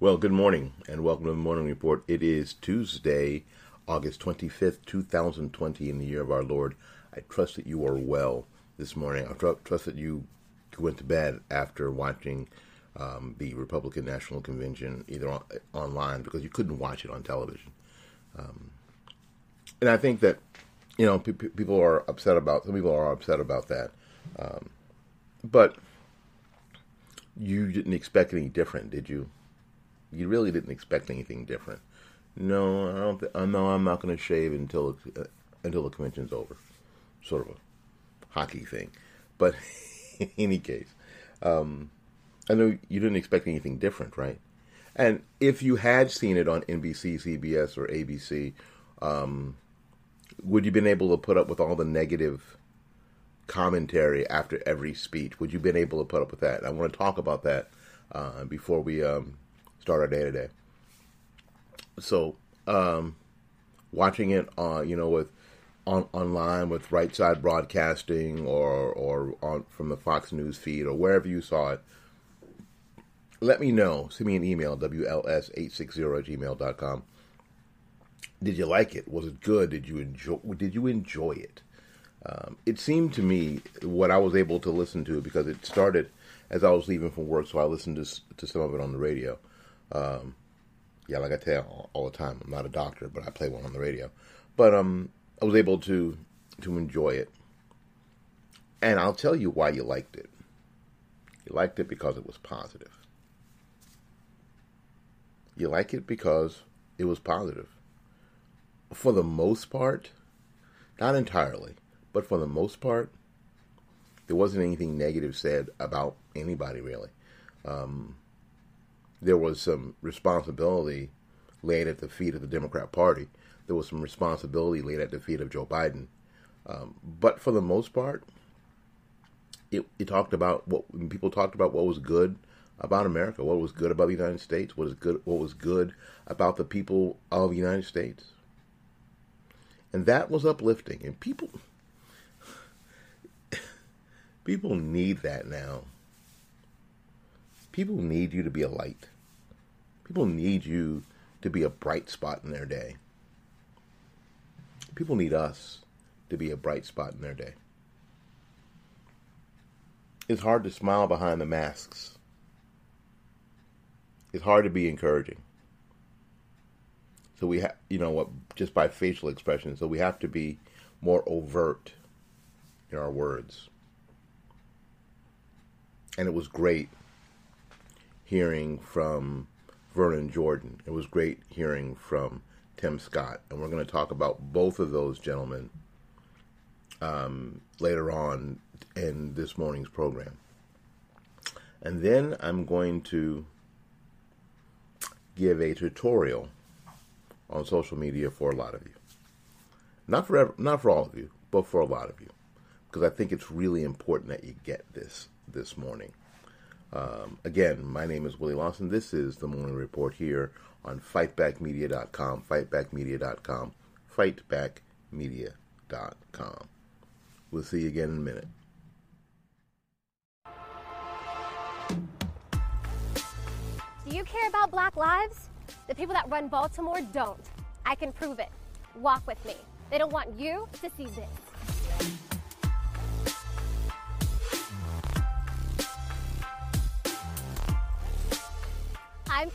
Well, good morning and welcome to the Morning Report. It is Tuesday, August 25th, 2020, in the year of our Lord. I trust that you are well this morning. I tr- trust that you went to bed after watching um, the Republican National Convention either on, online because you couldn't watch it on television. Um, and I think that, you know, pe- people are upset about, some people are upset about that. Um, but you didn't expect any different, did you? You really didn't expect anything different. No, I don't. Th- uh, no, I'm not going to shave until uh, until the convention's over. Sort of a hockey thing, but in any case, um, I know you didn't expect anything different, right? And if you had seen it on NBC, CBS, or ABC, um, would you been able to put up with all the negative commentary after every speech? Would you been able to put up with that? I want to talk about that uh, before we um, start our day today. So, um, watching it, uh, you know, with on online with Right Side Broadcasting or or on from the Fox News feed or wherever you saw it, let me know. Send me an email, wls860 at gmail.com. Did you like it? Was it good? Did you enjoy? Did you enjoy it? Um, it seemed to me what I was able to listen to because it started as I was leaving from work, so I listened to to some of it on the radio. Um, yeah, like I tell all, all, the time, I'm not a doctor, but I play one on the radio. But um, I was able to to enjoy it, and I'll tell you why you liked it. You liked it because it was positive. You like it because it was positive. For the most part, not entirely, but for the most part, there wasn't anything negative said about anybody really. Um, there was some responsibility laid at the feet of the Democrat Party. There was some responsibility laid at the feet of Joe Biden. Um, but for the most part, it, it talked about what people talked about what was good about America, what was good about the United States, what is good, what was good about the people of the United States, and that was uplifting. And people, people need that now. People need you to be a light. People need you to be a bright spot in their day. People need us to be a bright spot in their day. It's hard to smile behind the masks. it's hard to be encouraging. So we have, you know, what just by facial expression. So we have to be more overt in our words. And it was great hearing from Vernon Jordan. It was great hearing from Tim Scott. And we're going to talk about both of those gentlemen um, later on in this morning's program. And then I'm going to give a tutorial on social media for a lot of you. Not for not for all of you, but for a lot of you, because I think it's really important that you get this this morning. Um, again, my name is Willie Lawson. This is the Morning Report here on FightBackMedia.com, FightBackMedia.com, FightBackMedia.com. We'll see you again in a minute. Do you care about black lives? The people that run Baltimore don't. I can prove it. Walk with me. They don't want you to see this.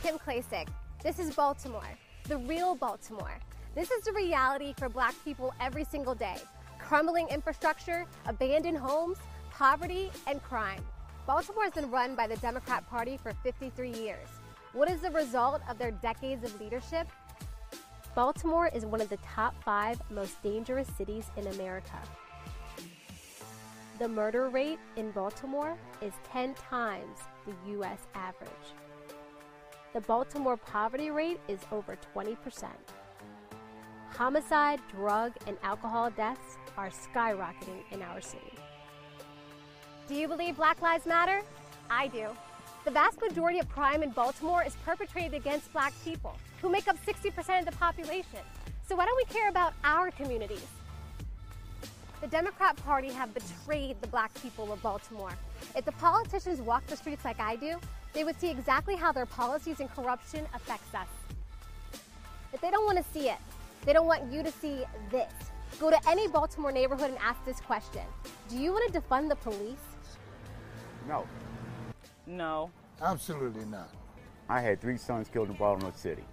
Kim Klacik. This is Baltimore, the real Baltimore. This is the reality for black people every single day crumbling infrastructure, abandoned homes, poverty, and crime. Baltimore has been run by the Democrat Party for 53 years. What is the result of their decades of leadership? Baltimore is one of the top five most dangerous cities in America. The murder rate in Baltimore is 10 times the U.S. average. The Baltimore poverty rate is over 20%. Homicide, drug, and alcohol deaths are skyrocketing in our city. Do you believe Black Lives Matter? I do. The vast majority of crime in Baltimore is perpetrated against black people, who make up 60% of the population. So why don't we care about our communities? The Democrat Party have betrayed the black people of Baltimore. If the politicians walk the streets like I do, they would see exactly how their policies and corruption affects us. If they don't want to see it, they don't want you to see this. Go to any Baltimore neighborhood and ask this question. Do you want to defund the police? No. No. Absolutely not. I had three sons killed in Baltimore City.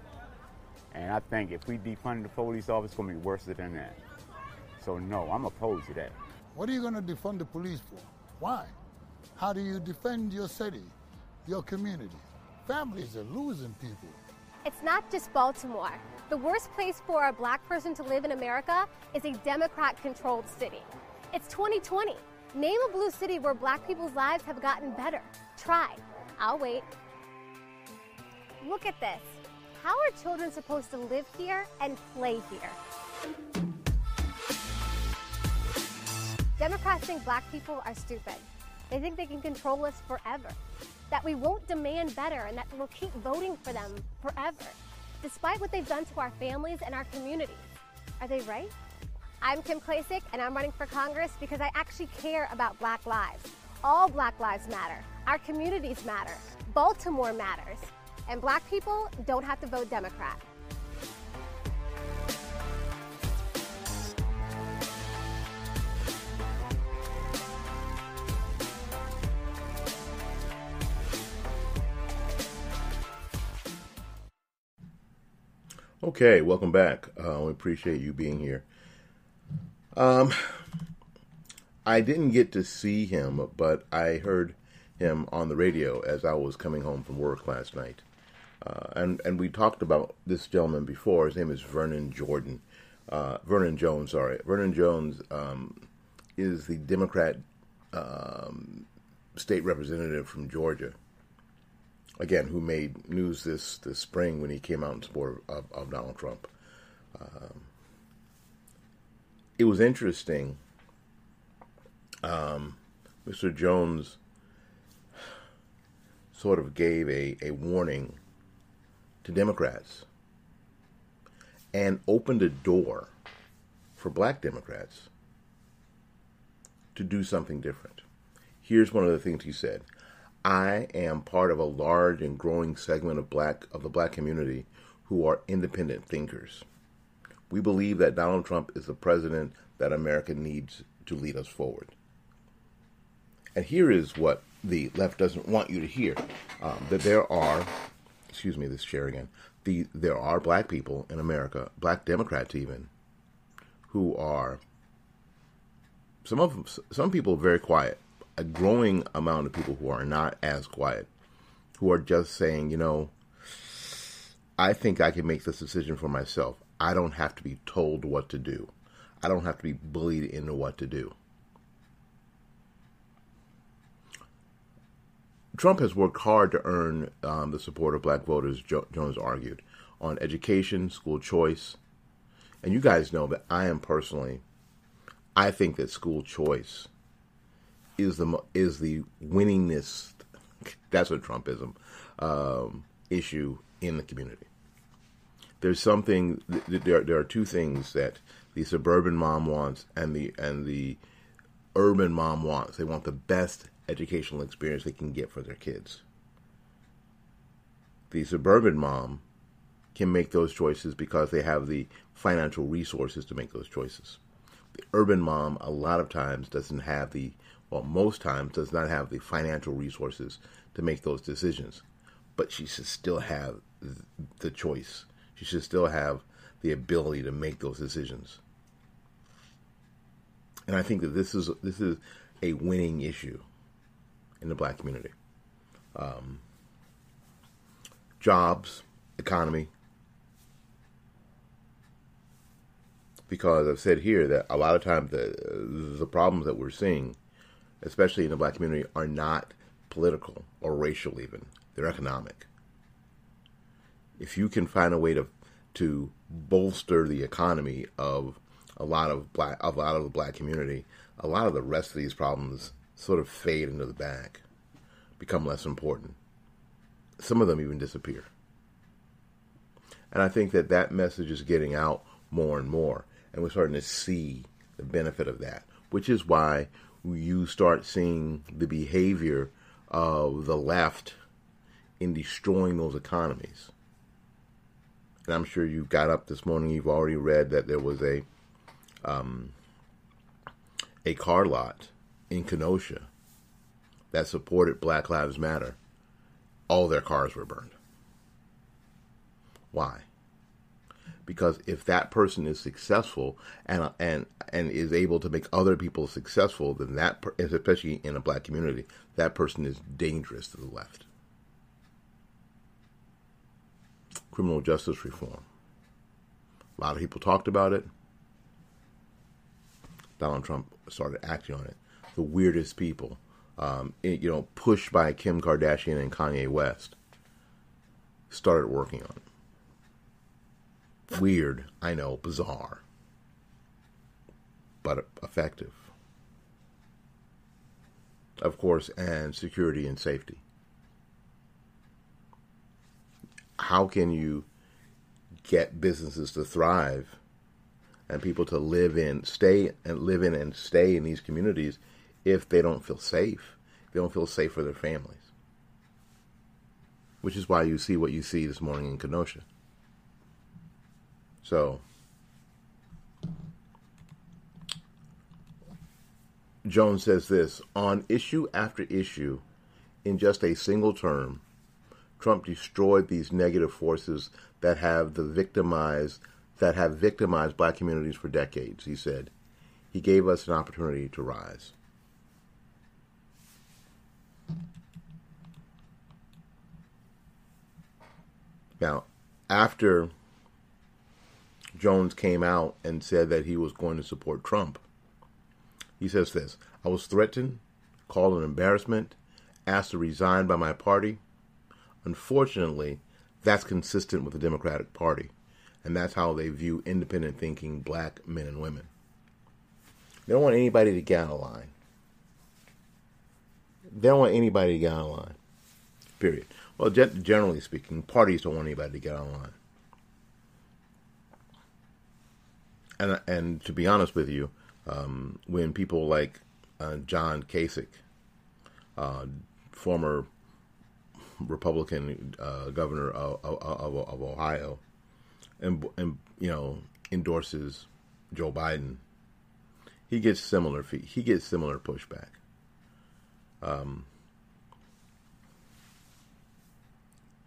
And I think if we defund the police office, it's going to be worse than that. So, no, I'm opposed to that. What are you going to defund the police for? Why? How do you defend your city, your community? Families are losing people. It's not just Baltimore. The worst place for a black person to live in America is a Democrat controlled city. It's 2020. Name a blue city where black people's lives have gotten better. Try. I'll wait. Look at this. How are children supposed to live here and play here? Democrats think black people are stupid. They think they can control us forever, that we won't demand better, and that we'll keep voting for them forever, despite what they've done to our families and our communities. Are they right? I'm Kim Klacik, and I'm running for Congress because I actually care about black lives. All black lives matter. Our communities matter. Baltimore matters. And black people don't have to vote Democrat. Okay, welcome back. Uh, we appreciate you being here. Um, I didn't get to see him, but I heard him on the radio as I was coming home from work last night. Uh, and and we talked about this gentleman before. His name is Vernon Jordan, uh, Vernon Jones. Sorry, Vernon Jones um, is the Democrat um, state representative from Georgia. Again, who made news this this spring when he came out in support of, of Donald Trump. Um, it was interesting. Um, Mr. Jones sort of gave a, a warning to Democrats and opened a door for black Democrats to do something different. Here's one of the things he said. I am part of a large and growing segment of black of the black community who are independent thinkers. We believe that Donald Trump is the president that America needs to lead us forward. And here is what the left doesn't want you to hear: um, that there are, excuse me, this chair again. The there are black people in America, black Democrats even, who are some of them, some people very quiet. A growing amount of people who are not as quiet, who are just saying, you know, I think I can make this decision for myself. I don't have to be told what to do. I don't have to be bullied into what to do. Trump has worked hard to earn um, the support of black voters, jo- Jones argued, on education, school choice. And you guys know that I am personally, I think that school choice is the is the winningest. That's a Trumpism um, issue in the community. There's something. There, there are two things that the suburban mom wants and the and the urban mom wants. They want the best educational experience they can get for their kids. The suburban mom can make those choices because they have the financial resources to make those choices. The urban mom, a lot of times, doesn't have the, well, most times, does not have the financial resources to make those decisions. But she should still have the choice. She should still have the ability to make those decisions. And I think that this is this is a winning issue in the black community. Um, jobs, economy. Because I've said here that a lot of times the, the problems that we're seeing, especially in the black community, are not political or racial even. They're economic. If you can find a way to to bolster the economy of a lot of black of a lot of the black community, a lot of the rest of these problems sort of fade into the back, become less important. Some of them even disappear. And I think that that message is getting out more and more, and we're starting to see the benefit of that, which is why you start seeing the behavior of the left in destroying those economies. And I'm sure you got up this morning, you've already read that there was a um, a car lot in Kenosha that supported Black Lives Matter, all their cars were burned. Why? Because if that person is successful and and and is able to make other people successful, then that, especially in a black community, that person is dangerous to the left. Criminal justice reform. A lot of people talked about it. Donald Trump started acting on it the weirdest people. Um, you know, pushed by Kim Kardashian and Kanye West, started working on it. Weird, I know, bizarre, but effective. Of course, and security and safety. How can you get businesses to thrive and people to live in, stay and live in and stay in these communities if they don't feel safe. They don't feel safe for their families. Which is why you see what you see this morning in Kenosha. So, Jones says this on issue after issue, in just a single term, Trump destroyed these negative forces that have the victimized that have victimized black communities for decades, he said. He gave us an opportunity to rise. Now, after Jones came out and said that he was going to support Trump, he says this I was threatened, called an embarrassment, asked to resign by my party. Unfortunately, that's consistent with the Democratic Party, and that's how they view independent thinking black men and women. They don't want anybody to get out of line. They don't want anybody to get out of line. Period. Well, generally speaking, parties don't want anybody to get online. And and to be honest with you, um, when people like uh, John Kasich, uh, former Republican uh, governor of, of, of, Ohio, and and you know endorses Joe Biden, he gets similar he gets similar pushback. Um,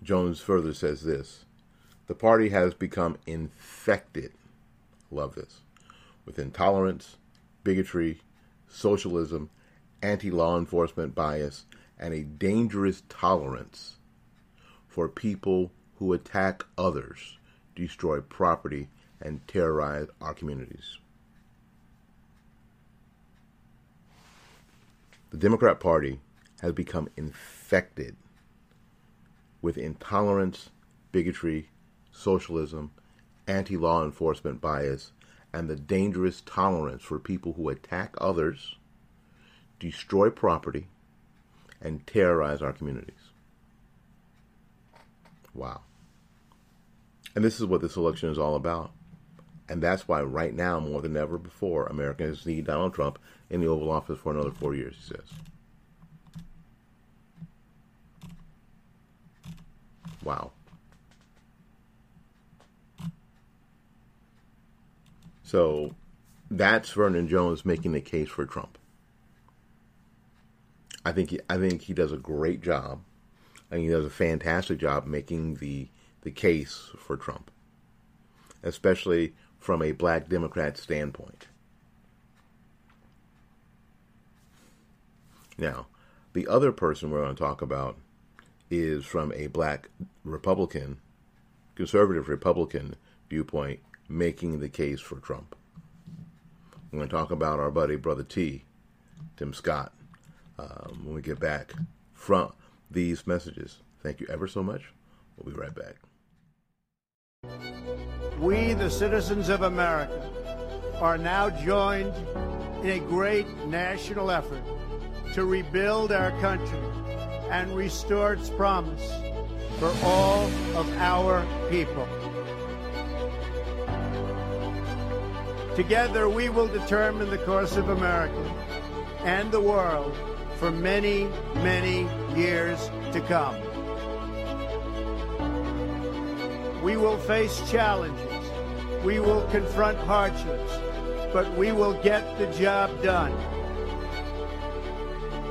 Jones further says this The party has become infected, love this, with intolerance, bigotry, socialism, anti law enforcement bias, and a dangerous tolerance for people who attack others, destroy property, and terrorize our communities. The Democrat Party has become infected with intolerance, bigotry, socialism, anti law enforcement bias, and the dangerous tolerance for people who attack others, destroy property, and terrorize our communities. Wow. And this is what this election is all about. And that's why, right now, more than ever before, Americans need Donald Trump in the Oval Office for another four years, he says. Wow. So that's Vernon Jones making the case for Trump. I think he, I think he does a great job. I think he does a fantastic job making the the case for Trump, especially from a black Democrat standpoint. Now, the other person we're going to talk about is from a black Republican, conservative Republican viewpoint, making the case for Trump. We're going to talk about our buddy, Brother T, Tim Scott, um, when we get back from these messages. Thank you ever so much. We'll be right back. We, the citizens of America, are now joined in a great national effort to rebuild our country and restore its promise for all of our people. Together, we will determine the course of America and the world for many, many years to come. We will face challenges. We will confront hardships, but we will get the job done.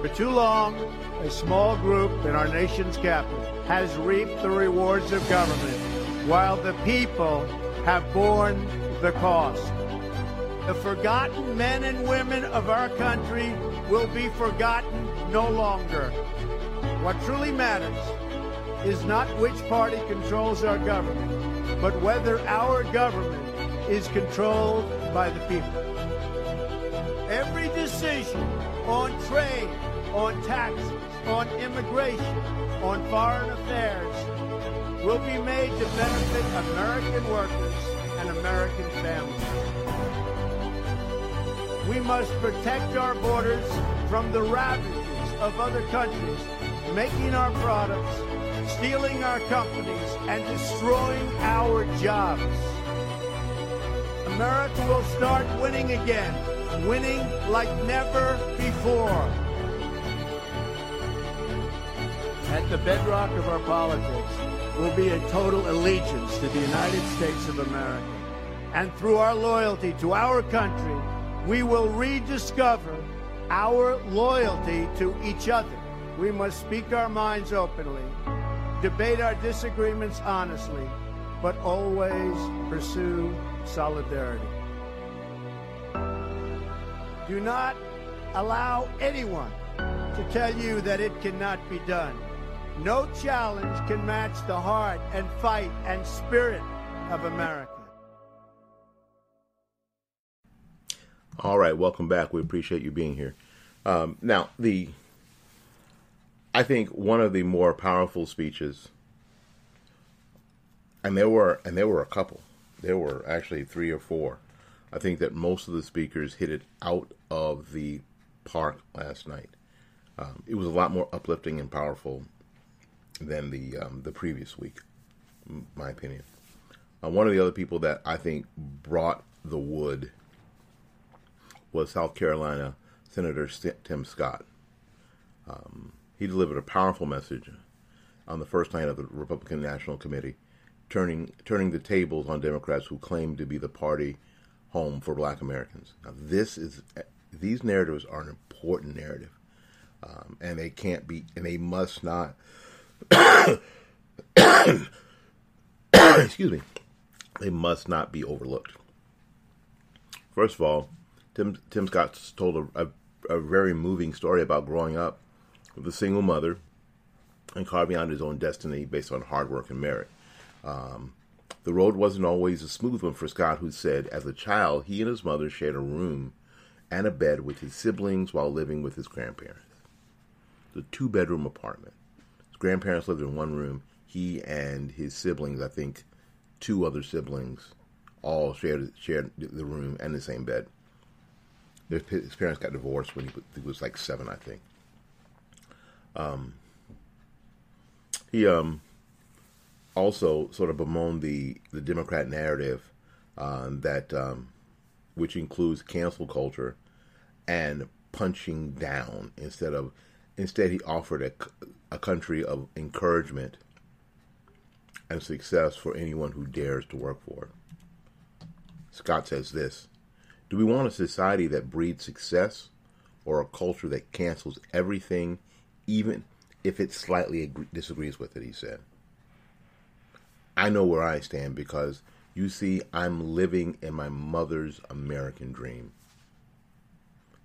For too long, a small group in our nation's capital has reaped the rewards of government while the people have borne the cost. The forgotten men and women of our country will be forgotten no longer. What truly matters is not which party controls our government, but whether our government is controlled by the people. Every decision on trade, on taxes, on immigration, on foreign affairs will be made to benefit American workers and American families. We must protect our borders from the ravages of other countries making our products, stealing our companies, and destroying our jobs. America will start winning again, winning like never before. At the bedrock of our politics will be a total allegiance to the United States of America. And through our loyalty to our country, we will rediscover our loyalty to each other. We must speak our minds openly, debate our disagreements honestly, but always pursue solidarity. Do not allow anyone to tell you that it cannot be done. No challenge can match the heart and fight and spirit of America. All right, welcome back. We appreciate you being here. Um, now, the I think one of the more powerful speeches, and there were and there were a couple. There were actually three or four. I think that most of the speakers hit it out of the park last night. Um, it was a lot more uplifting and powerful than the um, the previous week, my opinion. Uh, one of the other people that I think brought the wood was South Carolina Senator Tim Scott. Um, he delivered a powerful message on the first night of the Republican National Committee, turning turning the tables on Democrats who claim to be the party home for Black Americans. Now, this is these narratives are an important narrative, um, and they can't be and they must not excuse me, they must not be overlooked. First of all, Tim Tim Scott told a, a, a very moving story about growing up with a single mother and carving out his own destiny based on hard work and merit. Um, the road wasn't always a smooth one for Scott, who said, as a child, he and his mother shared a room and a bed with his siblings while living with his grandparents. The two bedroom apartment. His grandparents lived in one room. He and his siblings, I think two other siblings, all shared shared the room and the same bed. His parents got divorced when he was like seven, I think. Um, he um, also sort of bemoaned the, the Democrat narrative um, that um, which includes cancel culture and punching down instead of instead he offered a, a country of encouragement and success for anyone who dares to work for it. Scott says this Do we want a society that breeds success or a culture that cancels everything, even if it slightly agree- disagrees with it? He said. I know where I stand because you see, I'm living in my mother's American dream.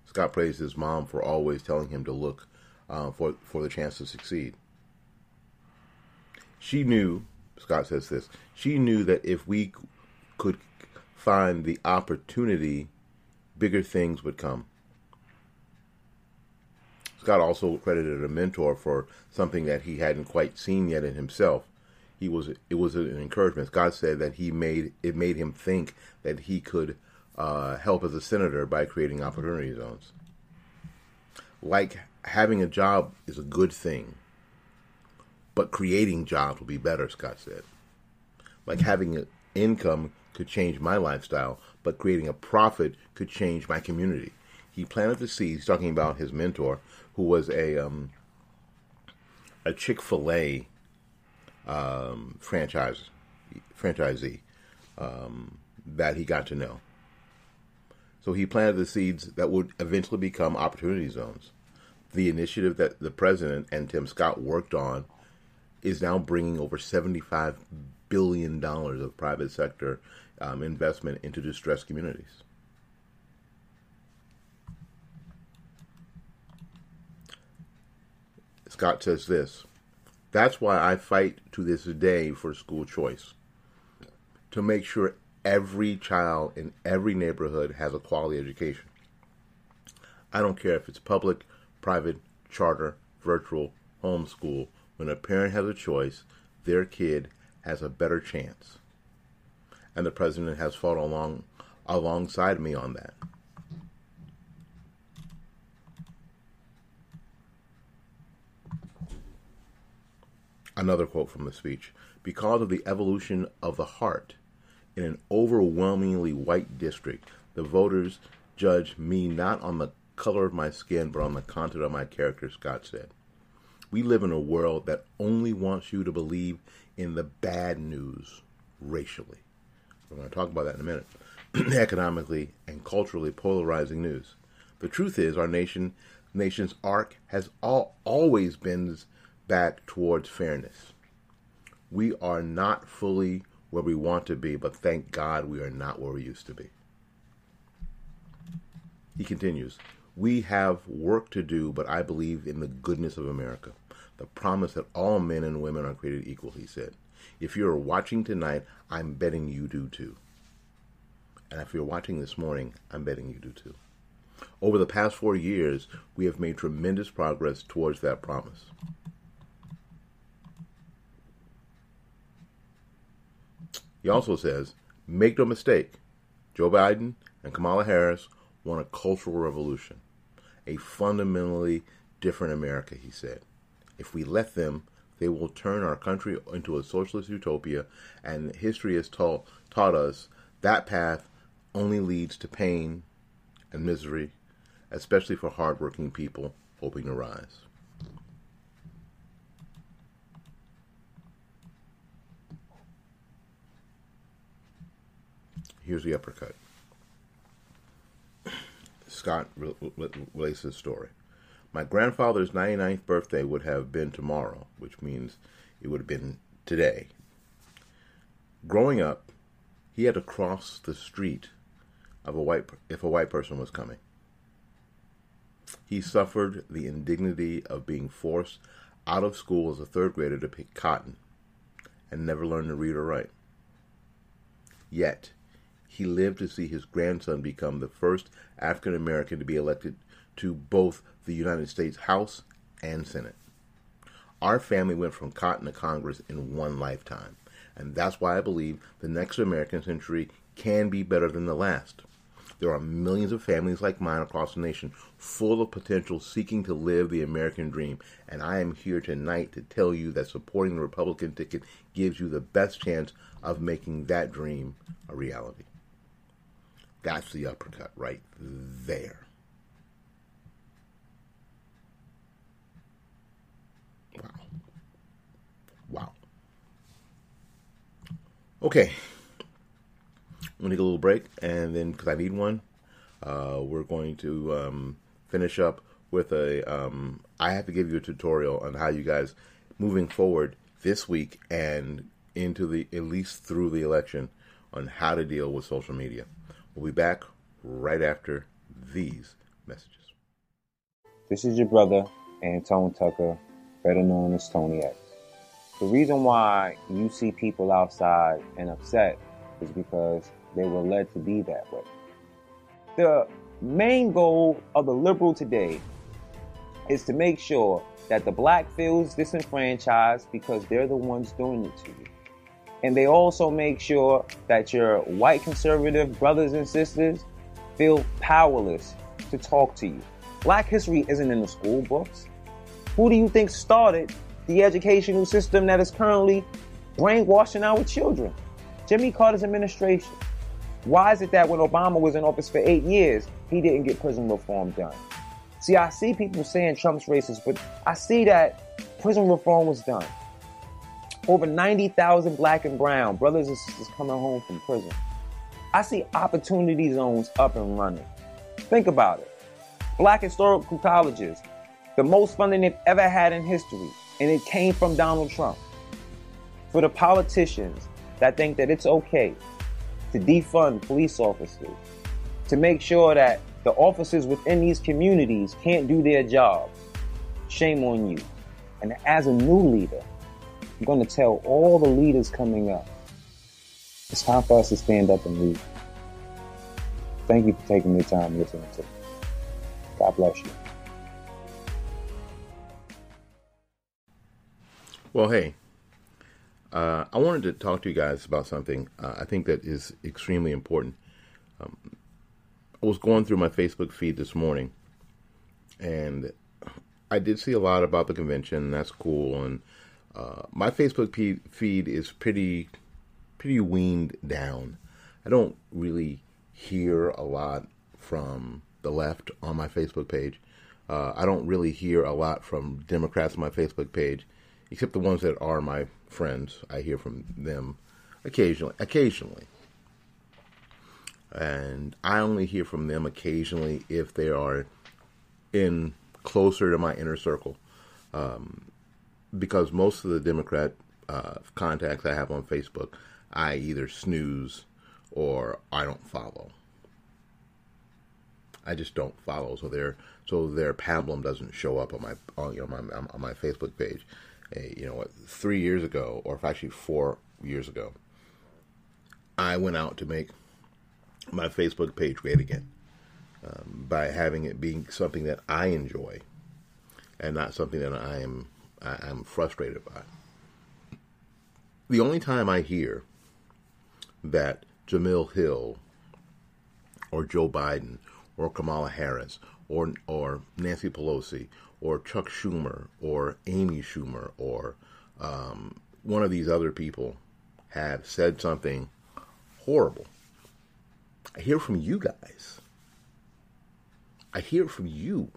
Scott praised his mom for always telling him to look uh, for for the chance to succeed. She knew, Scott says this, she knew that if we could find the opportunity, bigger things would come. Scott also credited a mentor for something that he hadn't quite seen yet in himself. He was it was an encouragement. Scott said that he made it made him think that he could uh, help as a senator by creating opportunity zones. Like having a job is a good thing, but creating jobs will be better, Scott said. Like having an income could change my lifestyle, but creating a profit could change my community. He planted the seeds, talking about his mentor, who was a um, a Chick Fil A um, franchise franchisee um, that he got to know. So he planted the seeds that would eventually become opportunity zones. The initiative that the president and Tim Scott worked on is now bringing over $75 billion of private sector um, investment into distressed communities. Scott says this That's why I fight to this day for school choice to make sure every child in every neighborhood has a quality education. I don't care if it's public, private, charter, virtual, homeschool. When a parent has a choice, their kid has a better chance. And the president has fought along alongside me on that. Another quote from the speech Because of the evolution of the heart, in an overwhelmingly white district, the voters judge me not on the color of my skin, but on the content of my character, Scott said. We live in a world that only wants you to believe in the bad news racially. We're going to talk about that in a minute. Economically and culturally polarizing news. The truth is, our nation nation's arc has all, always been back towards fairness. We are not fully where we want to be, but thank God we are not where we used to be. He continues, We have work to do, but I believe in the goodness of America. The promise that all men and women are created equal, he said. If you're watching tonight, I'm betting you do too. And if you're watching this morning, I'm betting you do too. Over the past four years, we have made tremendous progress towards that promise. He also says, make no mistake, Joe Biden and Kamala Harris want a cultural revolution, a fundamentally different America, he said. If we let them, they will turn our country into a socialist utopia, and history has taught, taught us that path only leads to pain and misery, especially for hardworking people hoping to rise. Here's the uppercut. Scott relates his story. My grandfather's 99th birthday would have been tomorrow, which means it would have been today. Growing up, he had to cross the street of a white if a white person was coming. He suffered the indignity of being forced out of school as a third grader to pick cotton and never learned to read or write. Yet, he lived to see his grandson become the first African American to be elected to both the United States House and Senate. Our family went from cotton to Congress in one lifetime, and that's why I believe the next American century can be better than the last. There are millions of families like mine across the nation, full of potential, seeking to live the American dream. And I am here tonight to tell you that supporting the Republican ticket gives you the best chance of making that dream a reality. That's the uppercut right there. Wow. Wow. Okay. I'm to take a little break, and then because I need one, uh, we're going to um, finish up with a. Um, I have to give you a tutorial on how you guys moving forward this week and into the at least through the election on how to deal with social media. We'll be back right after these messages. This is your brother, Antone Tucker, better known as Tony X. The reason why you see people outside and upset is because they were led to be that way. The main goal of the liberal today is to make sure that the black feels disenfranchised because they're the ones doing it to you. And they also make sure that your white conservative brothers and sisters feel powerless to talk to you. Black history isn't in the school books. Who do you think started the educational system that is currently brainwashing our children? Jimmy Carter's administration. Why is it that when Obama was in office for eight years, he didn't get prison reform done? See, I see people saying Trump's racist, but I see that prison reform was done. Over 90,000 black and brown brothers and sisters coming home from prison. I see opportunity zones up and running. Think about it. Black historical colleges, the most funding they've ever had in history, and it came from Donald Trump. For the politicians that think that it's okay to defund police officers, to make sure that the officers within these communities can't do their job. Shame on you. And as a new leader, I'm going to tell all the leaders coming up it's time for us to stand up and lead. Thank you for taking the time listening to me. God bless you. Well, hey, uh, I wanted to talk to you guys about something uh, I think that is extremely important. Um, I was going through my Facebook feed this morning, and I did see a lot about the convention. that's cool, and uh, my Facebook feed is pretty, pretty weaned down. I don't really hear a lot from the left on my Facebook page. Uh, I don't really hear a lot from Democrats on my Facebook page, except the ones that are my friends. I hear from them occasionally. Occasionally. And I only hear from them occasionally if they are in closer to my inner circle. Um, because most of the Democrat uh, contacts I have on Facebook, I either snooze or I don't follow. I just don't follow, so their so their pablum doesn't show up on my on you know my on my Facebook page a, you know what, three years ago, or actually four years ago, I went out to make my Facebook page great again um, by having it being something that I enjoy and not something that I am I, am frustrated by. The only time I hear that Jemele Hill or Joe Biden or Kamala Harris or or Nancy Pelosi or Chuck Schumer or Amy Schumer or um, one of these other people have said something horrible. I hear from you guys. I hear from you.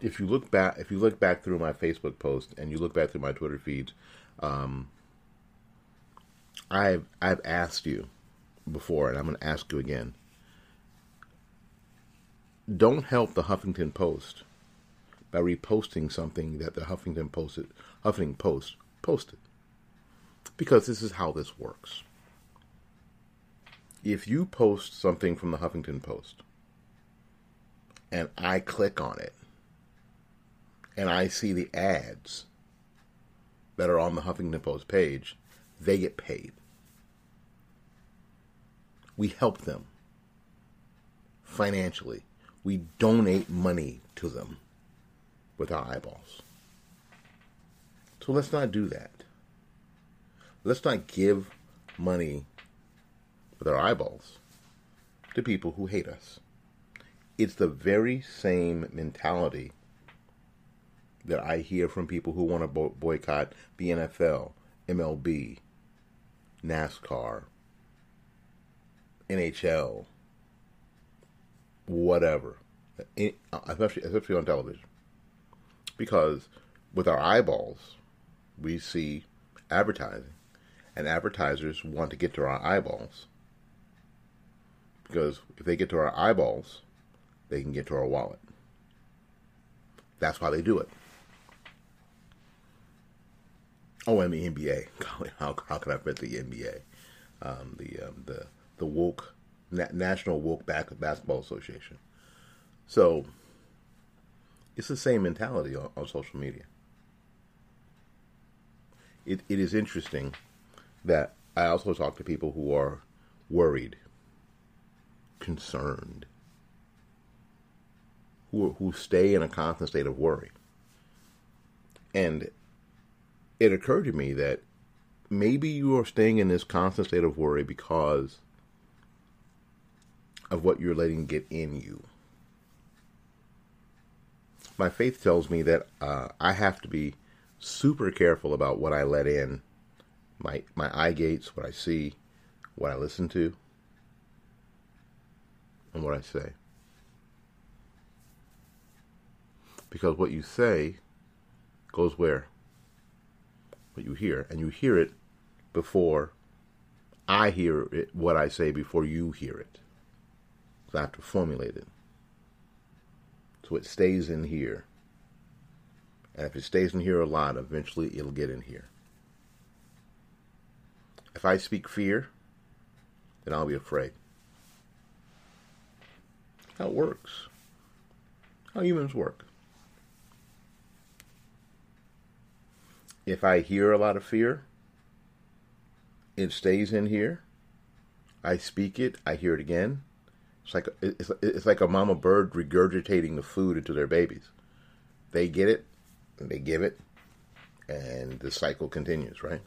if you look back, if you look back through my Facebook post and you look back through my Twitter feeds, um, I've I've asked you before, and I'm going to ask you again. don't help the Huffington Post by reposting something that the Huffington Post Huffington Post posted. Because this is how this works. If you post something from the Huffington Post and I click on it and I see the ads that are on the Huffington Post page, they get paid. We help them financially. We donate money to them with our eyeballs. So let's not do that. Let's not give money with our eyeballs to people who hate us. It's the very same mentality that I hear from people who want to boycott the NFL, MLB, NASCAR, NHL, whatever, especially especially on television, because with our eyeballs, we see advertising, and advertisers want to get to our eyeballs because if they get to our eyeballs, they can get to our wallet. That's why they do it. Oh, and the NBA. How how can I forget the NBA? Um, the um, the the woke Na- National Woke Back Basketball Association. So it's the same mentality on, on social media. It it is interesting that I also talk to people who are worried, concerned, who who stay in a constant state of worry. And it occurred to me that maybe you are staying in this constant state of worry because of what you're letting get in you. My faith tells me that uh, I have to be super careful about what I let in, my my eye gates, what I see, what I listen to, and what I say. Because what you say goes where? What you hear, and you hear it before I hear it, what I say before you hear it. So I have to formulate it. So it stays in here. And if it stays in here a lot, eventually it'll get in here. If I speak fear, then I'll be afraid. How it works. How humans work. If I hear a lot of fear, it stays in here. I speak it, I hear it again, it's like it's, it's like a mama bird regurgitating the food into their babies. They get it, and they give it, and the cycle continues, right?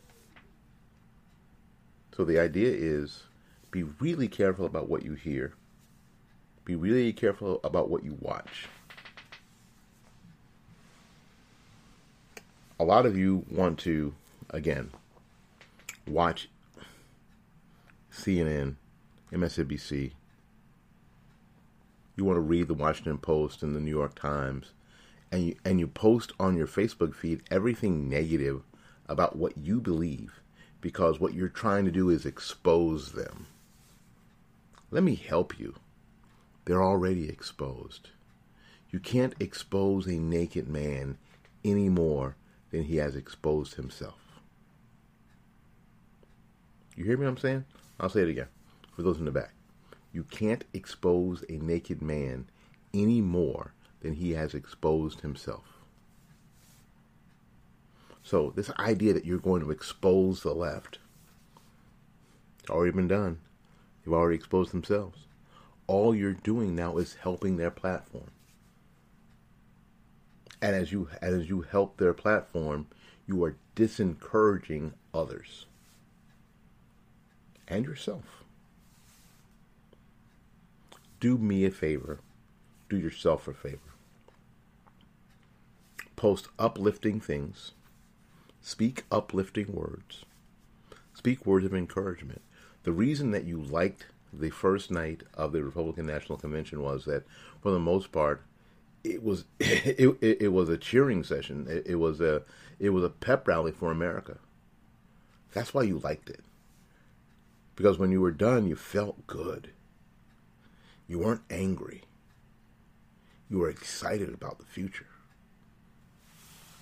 So the idea is be really careful about what you hear. Be really careful about what you watch. A lot of you want to, again, watch CNN, MSNBC, you want to read the Washington Post and the New York Times, and you and you post on your Facebook feed everything negative about what you believe, because what you're trying to do is expose them. Let me help you. They're already exposed. You can't expose a naked man any more than he has exposed himself. You hear me what I'm saying? I'll say it again for those in the back. You can't expose a naked man any more than he has exposed himself. So, this idea that you're going to expose the left, it's already been done. They've already exposed themselves. All you're doing now is helping their platform. And as you as you help their platform, you are disencouraging others and yourself do me a favor, do yourself a favor. Post uplifting things, speak uplifting words, speak words of encouragement. The reason that you liked the first night of the Republican National Convention was that, for the most part, it was it, it, it was a cheering session. It, it was a it was a pep rally for America. That's why you liked it. Because when you were done, you felt good. You weren't angry. You were excited about the future.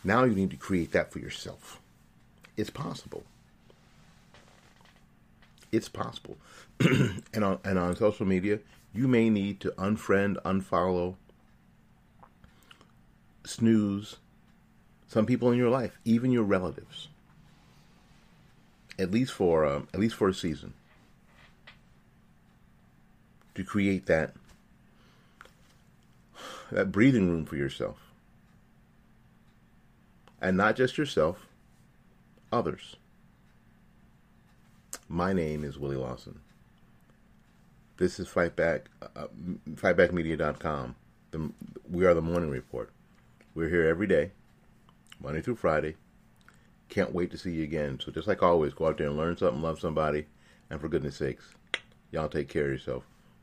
Now you need to create that for yourself. It's possible. It's possible. and on and on social media, you may need to unfriend, unfollow, snooze some people in your life, even your relatives. At least for um, at least for a season. To create that that breathing room for yourself. And not just yourself, others. My name is Willie Lawson. This is Fightback, uh, fightbackmedia.com. The, we are the Morning Report. We're here every day, Monday through Friday. Can't wait to see you again. So just like always, go out there and learn something, love somebody, and for goodness sakes, y'all take care of yourself.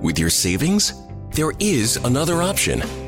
With your savings? There is another option.